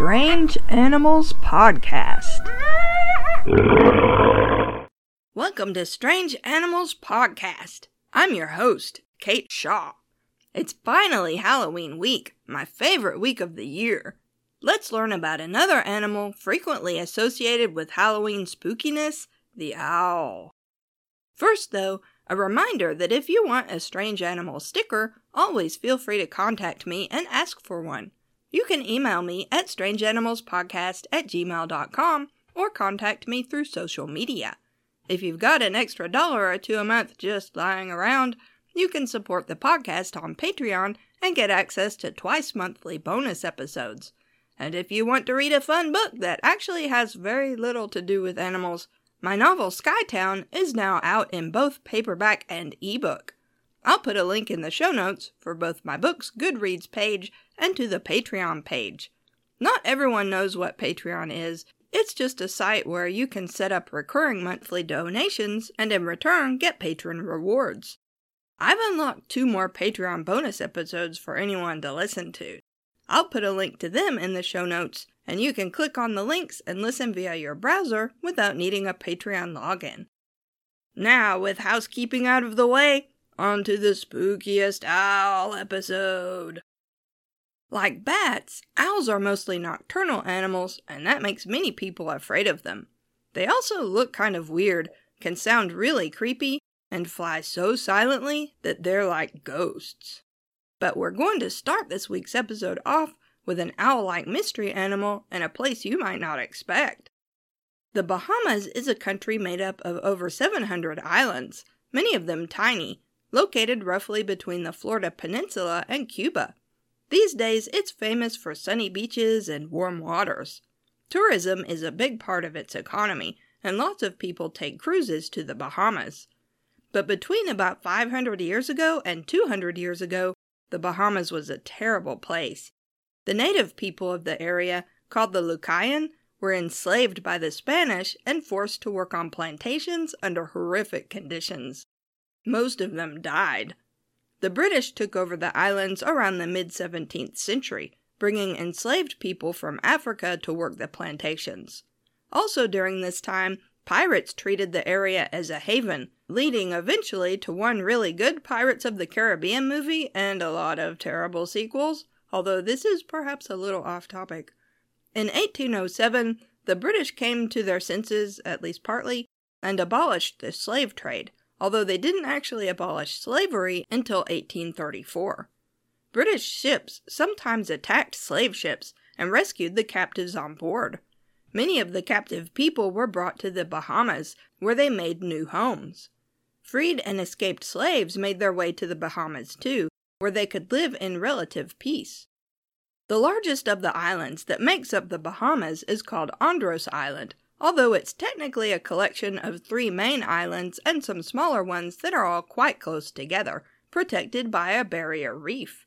Strange Animals Podcast. Welcome to Strange Animals Podcast. I'm your host, Kate Shaw. It's finally Halloween week, my favorite week of the year. Let's learn about another animal frequently associated with Halloween spookiness the owl. First, though, a reminder that if you want a strange animal sticker, always feel free to contact me and ask for one. You can email me at strangeanimalspodcast at gmail.com or contact me through social media. If you've got an extra dollar or two a month just lying around, you can support the podcast on Patreon and get access to twice monthly bonus episodes. And if you want to read a fun book that actually has very little to do with animals, my novel Skytown is now out in both paperback and ebook. I'll put a link in the show notes for both my book's Goodreads page and to the Patreon page. Not everyone knows what Patreon is. It's just a site where you can set up recurring monthly donations and in return get patron rewards. I've unlocked two more Patreon bonus episodes for anyone to listen to. I'll put a link to them in the show notes and you can click on the links and listen via your browser without needing a Patreon login. Now, with housekeeping out of the way, on to the spookiest owl episode. Like bats, owls are mostly nocturnal animals, and that makes many people afraid of them. They also look kind of weird, can sound really creepy, and fly so silently that they're like ghosts. But we're going to start this week's episode off with an owl like mystery animal in a place you might not expect. The Bahamas is a country made up of over 700 islands, many of them tiny, located roughly between the Florida Peninsula and Cuba. These days, it's famous for sunny beaches and warm waters. Tourism is a big part of its economy, and lots of people take cruises to the Bahamas. But between about 500 years ago and 200 years ago, the Bahamas was a terrible place. The native people of the area, called the Lucayan, were enslaved by the Spanish and forced to work on plantations under horrific conditions. Most of them died. The British took over the islands around the mid 17th century, bringing enslaved people from Africa to work the plantations. Also during this time, pirates treated the area as a haven, leading eventually to one really good Pirates of the Caribbean movie and a lot of terrible sequels although this is perhaps a little off topic. In 1807, the British came to their senses, at least partly, and abolished the slave trade, although they didn't actually abolish slavery until 1834. British ships sometimes attacked slave ships and rescued the captives on board. Many of the captive people were brought to the Bahamas, where they made new homes. Freed and escaped slaves made their way to the Bahamas too, where they could live in relative peace. The largest of the islands that makes up the Bahamas is called Andros Island, although it's technically a collection of three main islands and some smaller ones that are all quite close together, protected by a barrier reef.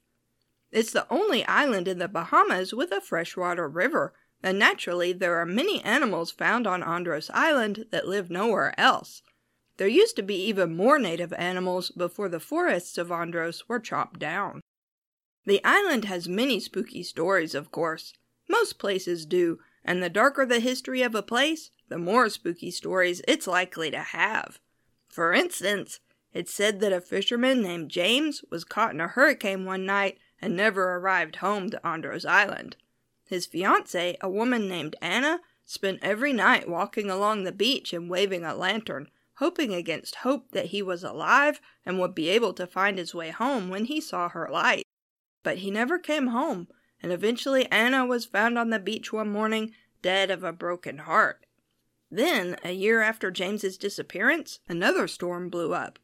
It's the only island in the Bahamas with a freshwater river, and naturally there are many animals found on Andros Island that live nowhere else. There used to be even more native animals before the forests of Andros were chopped down. The island has many spooky stories, of course. Most places do, and the darker the history of a place, the more spooky stories it's likely to have. For instance, it's said that a fisherman named James was caught in a hurricane one night and never arrived home to Andros Island. His fiancée, a woman named Anna, spent every night walking along the beach and waving a lantern, hoping against hope that he was alive and would be able to find his way home when he saw her light. But he never came home, and eventually Anna was found on the beach one morning, dead of a broken heart. Then, a year after James's disappearance, another storm blew up.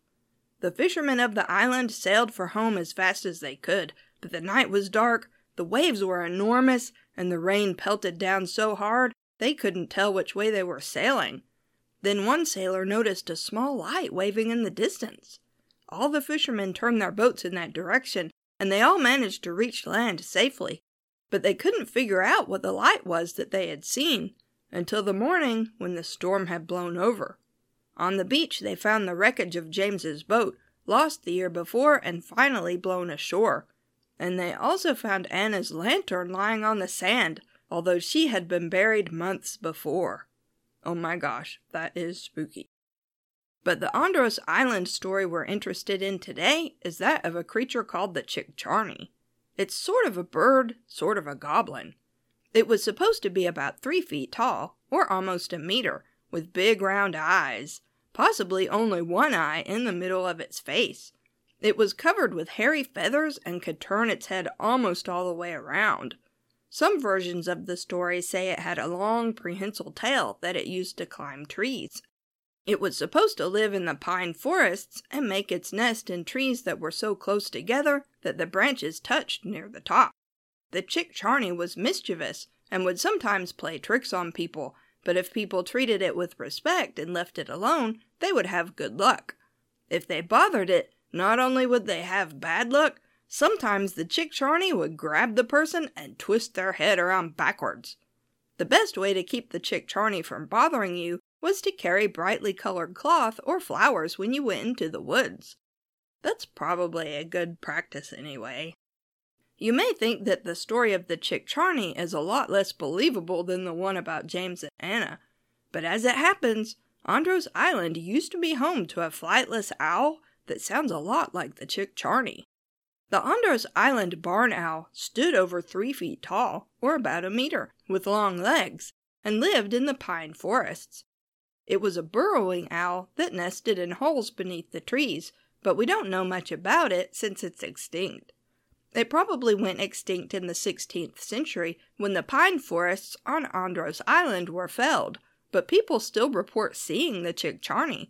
The fishermen of the island sailed for home as fast as they could, but the night was dark, the waves were enormous, and the rain pelted down so hard they couldn't tell which way they were sailing. Then one sailor noticed a small light waving in the distance. All the fishermen turned their boats in that direction, and they all managed to reach land safely. But they couldn't figure out what the light was that they had seen until the morning when the storm had blown over. On the beach, they found the wreckage of James's boat, lost the year before and finally blown ashore. And they also found Anna's lantern lying on the sand, although she had been buried months before. Oh my gosh, that is spooky. But the Andros Island story we're interested in today is that of a creature called the Chickcharney. It's sort of a bird, sort of a goblin. It was supposed to be about three feet tall, or almost a meter, with big round eyes, possibly only one eye in the middle of its face. It was covered with hairy feathers and could turn its head almost all the way around. Some versions of the story say it had a long prehensile tail that it used to climb trees. It was supposed to live in the pine forests and make its nest in trees that were so close together that the branches touched near the top. The chick charney was mischievous and would sometimes play tricks on people, but if people treated it with respect and left it alone, they would have good luck. If they bothered it, not only would they have bad luck, sometimes the chick charney would grab the person and twist their head around backwards. The best way to keep the chick charney from bothering you was to carry brightly colored cloth or flowers when you went into the woods. That's probably a good practice anyway. You may think that the story of the Chickcharney is a lot less believable than the one about James and Anna, but as it happens, Andros Island used to be home to a flightless owl that sounds a lot like the Chickcharney. The Andros Island barn owl stood over three feet tall, or about a meter, with long legs, and lived in the pine forests. It was a burrowing owl that nested in holes beneath the trees, but we don't know much about it since it's extinct. It probably went extinct in the 16th century when the pine forests on Andros Island were felled, but people still report seeing the Chickcharney.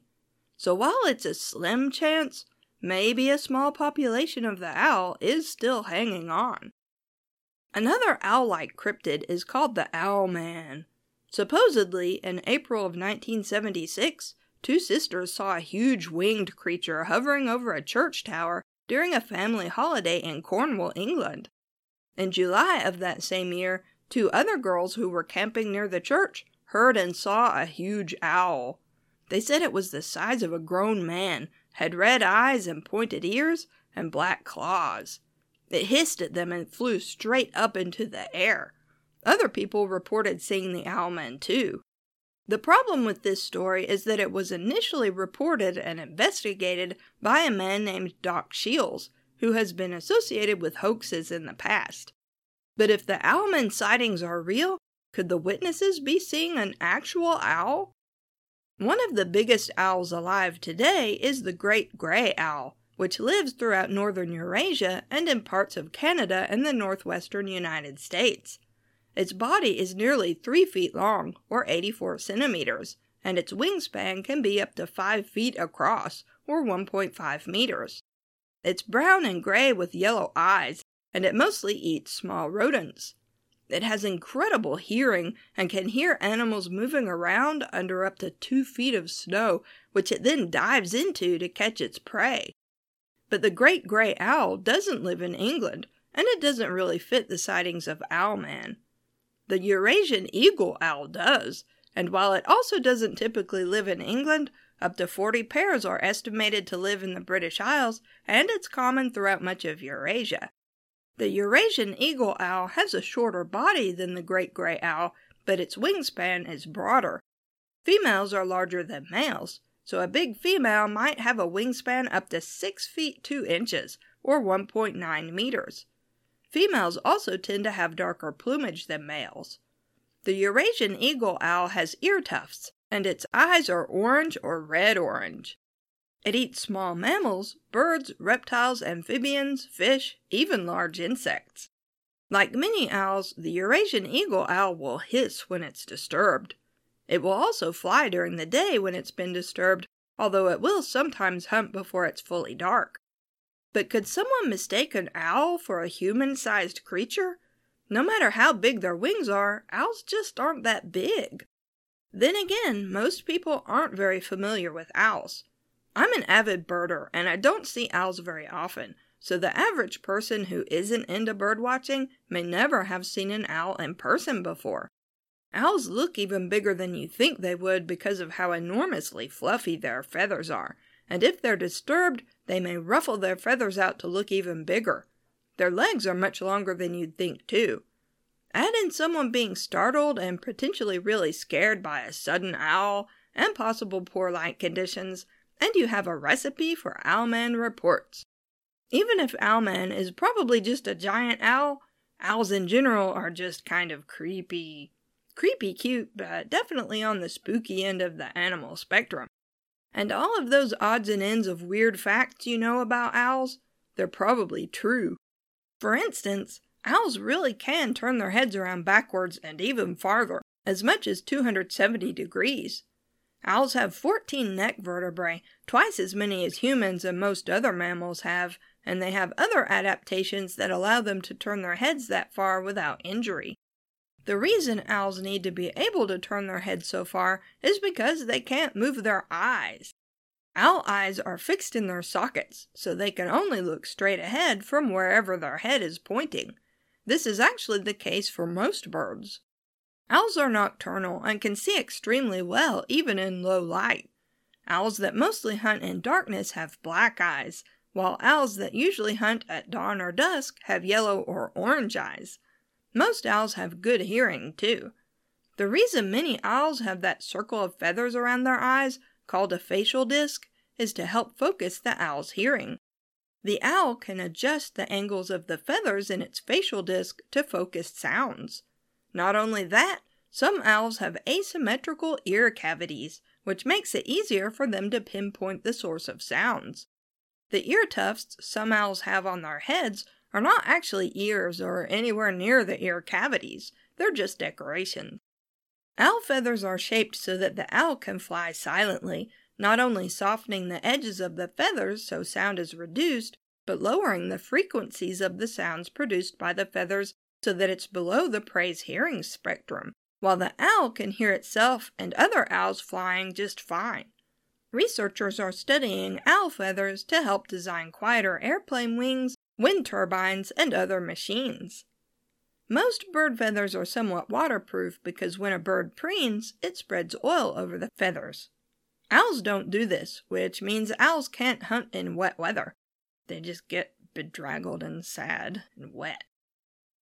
So while it's a slim chance, maybe a small population of the owl is still hanging on. Another owl like cryptid is called the Owl Man. Supposedly, in April of 1976, two sisters saw a huge winged creature hovering over a church tower during a family holiday in Cornwall, England. In July of that same year, two other girls who were camping near the church heard and saw a huge owl. They said it was the size of a grown man, had red eyes and pointed ears, and black claws. It hissed at them and flew straight up into the air. Other people reported seeing the owlman too. The problem with this story is that it was initially reported and investigated by a man named Doc Shiels, who has been associated with hoaxes in the past. But if the owlman sightings are real, could the witnesses be seeing an actual owl? One of the biggest owls alive today is the great gray owl, which lives throughout northern Eurasia and in parts of Canada and the northwestern United States. Its body is nearly 3 feet long, or 84 centimeters, and its wingspan can be up to 5 feet across, or 1.5 meters. It's brown and gray with yellow eyes, and it mostly eats small rodents. It has incredible hearing and can hear animals moving around under up to two feet of snow, which it then dives into to catch its prey. But the great gray owl doesn't live in England, and it doesn't really fit the sightings of Owlman. The Eurasian eagle owl does, and while it also doesn't typically live in England, up to 40 pairs are estimated to live in the British Isles, and it's common throughout much of Eurasia. The Eurasian eagle owl has a shorter body than the great gray owl, but its wingspan is broader. Females are larger than males, so a big female might have a wingspan up to 6 feet 2 inches, or 1.9 meters. Females also tend to have darker plumage than males. The Eurasian eagle owl has ear tufts, and its eyes are orange or red orange. It eats small mammals, birds, reptiles, amphibians, fish, even large insects. Like many owls, the Eurasian eagle owl will hiss when it's disturbed. It will also fly during the day when it's been disturbed, although it will sometimes hunt before it's fully dark. But could someone mistake an owl for a human sized creature? No matter how big their wings are, owls just aren't that big. Then again, most people aren't very familiar with owls. I'm an avid birder and I don't see owls very often, so the average person who isn't into bird watching may never have seen an owl in person before. Owls look even bigger than you think they would because of how enormously fluffy their feathers are, and if they're disturbed, they may ruffle their feathers out to look even bigger. Their legs are much longer than you'd think, too. Add in someone being startled and potentially really scared by a sudden owl and possible poor light conditions, and you have a recipe for Owlman reports. Even if Owlman is probably just a giant owl, owls in general are just kind of creepy. Creepy cute, but definitely on the spooky end of the animal spectrum. And all of those odds and ends of weird facts you know about owls, they're probably true. For instance, owls really can turn their heads around backwards and even farther, as much as 270 degrees. Owls have 14 neck vertebrae, twice as many as humans and most other mammals have, and they have other adaptations that allow them to turn their heads that far without injury. The reason owls need to be able to turn their heads so far is because they can't move their eyes. Owl eyes are fixed in their sockets, so they can only look straight ahead from wherever their head is pointing. This is actually the case for most birds. Owls are nocturnal and can see extremely well even in low light. Owls that mostly hunt in darkness have black eyes, while owls that usually hunt at dawn or dusk have yellow or orange eyes. Most owls have good hearing, too. The reason many owls have that circle of feathers around their eyes, called a facial disc, is to help focus the owl's hearing. The owl can adjust the angles of the feathers in its facial disc to focus sounds. Not only that, some owls have asymmetrical ear cavities, which makes it easier for them to pinpoint the source of sounds. The ear tufts some owls have on their heads are not actually ears or anywhere near the ear cavities, they're just decoration. Owl feathers are shaped so that the owl can fly silently, not only softening the edges of the feathers so sound is reduced, but lowering the frequencies of the sounds produced by the feathers so that it's below the prey's hearing spectrum, while the owl can hear itself and other owls flying just fine. Researchers are studying owl feathers to help design quieter airplane wings, wind turbines, and other machines. Most bird feathers are somewhat waterproof because when a bird preens, it spreads oil over the feathers. Owls don't do this, which means owls can't hunt in wet weather. They just get bedraggled and sad and wet.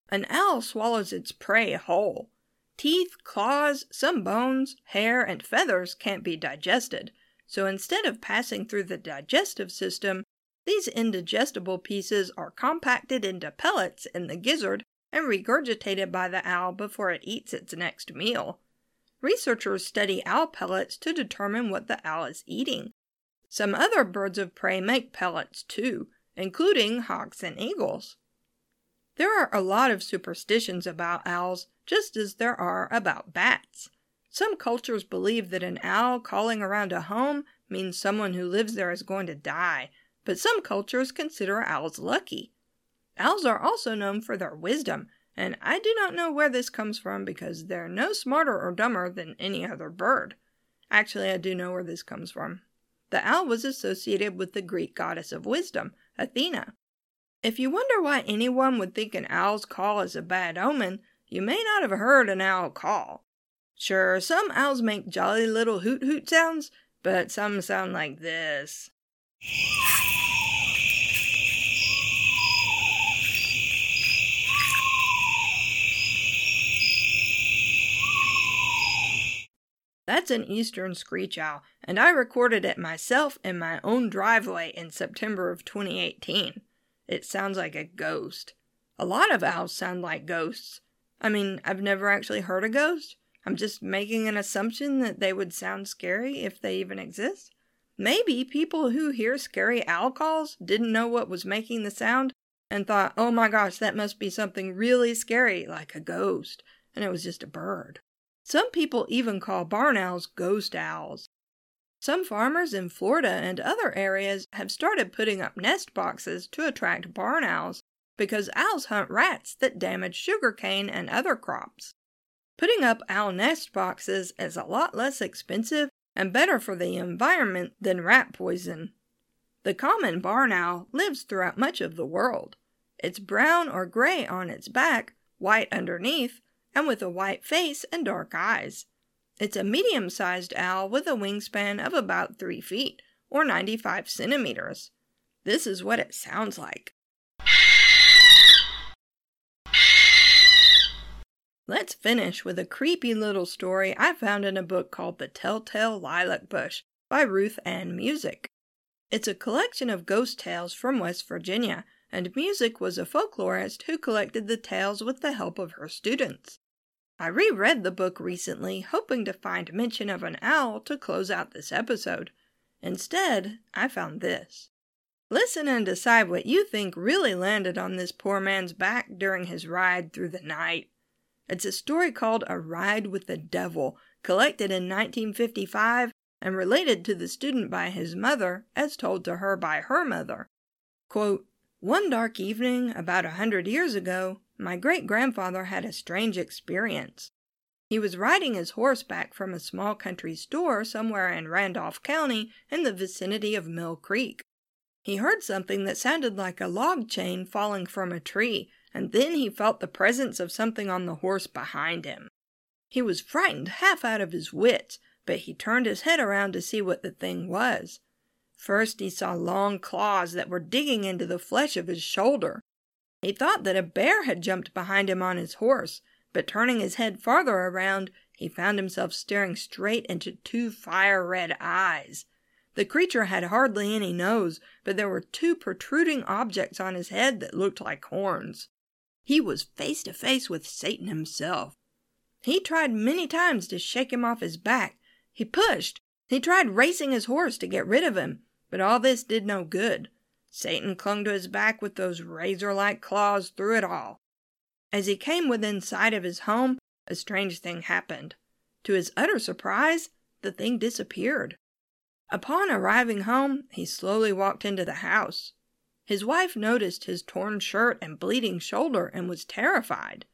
An owl swallows its prey whole. Teeth, claws, some bones, hair, and feathers can't be digested, so instead of passing through the digestive system, these indigestible pieces are compacted into pellets in the gizzard and regurgitated by the owl before it eats its next meal. Researchers study owl pellets to determine what the owl is eating. Some other birds of prey make pellets too, including hawks and eagles. There are a lot of superstitions about owls, just as there are about bats. Some cultures believe that an owl calling around a home means someone who lives there is going to die, but some cultures consider owls lucky. Owls are also known for their wisdom, and I do not know where this comes from because they're no smarter or dumber than any other bird. Actually, I do know where this comes from. The owl was associated with the Greek goddess of wisdom, Athena. If you wonder why anyone would think an owl's call is a bad omen, you may not have heard an owl call. Sure, some owls make jolly little hoot hoot sounds, but some sound like this. That's an eastern screech owl, and I recorded it myself in my own driveway in September of 2018. It sounds like a ghost. A lot of owls sound like ghosts. I mean, I've never actually heard a ghost. I'm just making an assumption that they would sound scary if they even exist. Maybe people who hear scary owl calls didn't know what was making the sound and thought, oh my gosh, that must be something really scary, like a ghost, and it was just a bird. Some people even call barn owls ghost owls. Some farmers in Florida and other areas have started putting up nest boxes to attract barn owls because owls hunt rats that damage sugarcane and other crops. Putting up owl nest boxes is a lot less expensive and better for the environment than rat poison. The common barn owl lives throughout much of the world. It's brown or gray on its back, white underneath, and with a white face and dark eyes. It's a medium sized owl with a wingspan of about 3 feet, or 95 centimeters. This is what it sounds like. Let's finish with a creepy little story I found in a book called The Telltale Lilac Bush by Ruth Ann Musick. It's a collection of ghost tales from West Virginia, and Musick was a folklorist who collected the tales with the help of her students. I reread the book recently, hoping to find mention of an owl to close out this episode. Instead, I found this. Listen and decide what you think really landed on this poor man's back during his ride through the night. It's a story called A Ride with the Devil, collected in 1955 and related to the student by his mother, as told to her by her mother. Quote, One dark evening, about a hundred years ago, my great grandfather had a strange experience. He was riding his horse back from a small country store somewhere in Randolph County in the vicinity of Mill Creek. He heard something that sounded like a log chain falling from a tree and then he felt the presence of something on the horse behind him. He was frightened half out of his wits, but he turned his head around to see what the thing was. First he saw long claws that were digging into the flesh of his shoulder. He thought that a bear had jumped behind him on his horse, but turning his head farther around, he found himself staring straight into two fire red eyes. The creature had hardly any nose, but there were two protruding objects on his head that looked like horns. He was face to face with Satan himself. He tried many times to shake him off his back. He pushed. He tried racing his horse to get rid of him, but all this did no good. Satan clung to his back with those razor like claws through it all. As he came within sight of his home, a strange thing happened. To his utter surprise, the thing disappeared. Upon arriving home, he slowly walked into the house. His wife noticed his torn shirt and bleeding shoulder and was terrified.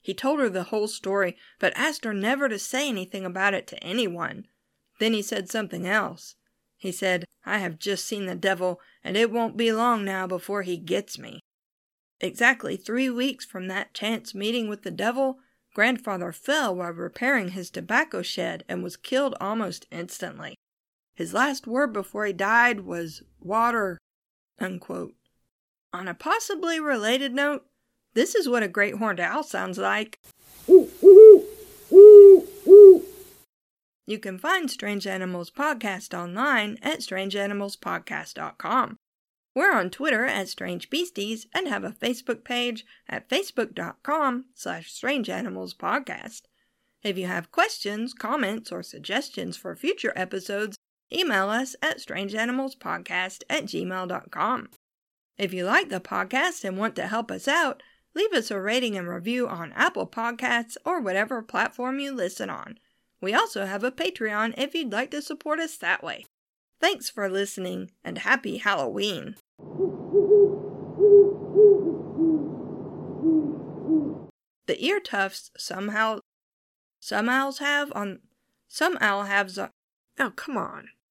He told her the whole story, but asked her never to say anything about it to anyone. Then he said something else. He said, I have just seen the devil, and it won't be long now before he gets me. Exactly three weeks from that chance meeting with the devil, grandfather fell while repairing his tobacco shed and was killed almost instantly. His last word before he died was water, Unquote. On a possibly related note, this is what a great horned owl sounds like. You can find Strange Animals Podcast online at strangeanimalspodcast.com. We're on Twitter at Strange Beasties and have a Facebook page at facebook.com slash strangeanimalspodcast. If you have questions, comments, or suggestions for future episodes, email us at strangeanimalspodcast at gmail.com. If you like the podcast and want to help us out, leave us a rating and review on Apple Podcasts or whatever platform you listen on. We also have a Patreon if you'd like to support us that way. Thanks for listening and happy Halloween! The ear tufts somehow some owls have on some owl have Oh come on.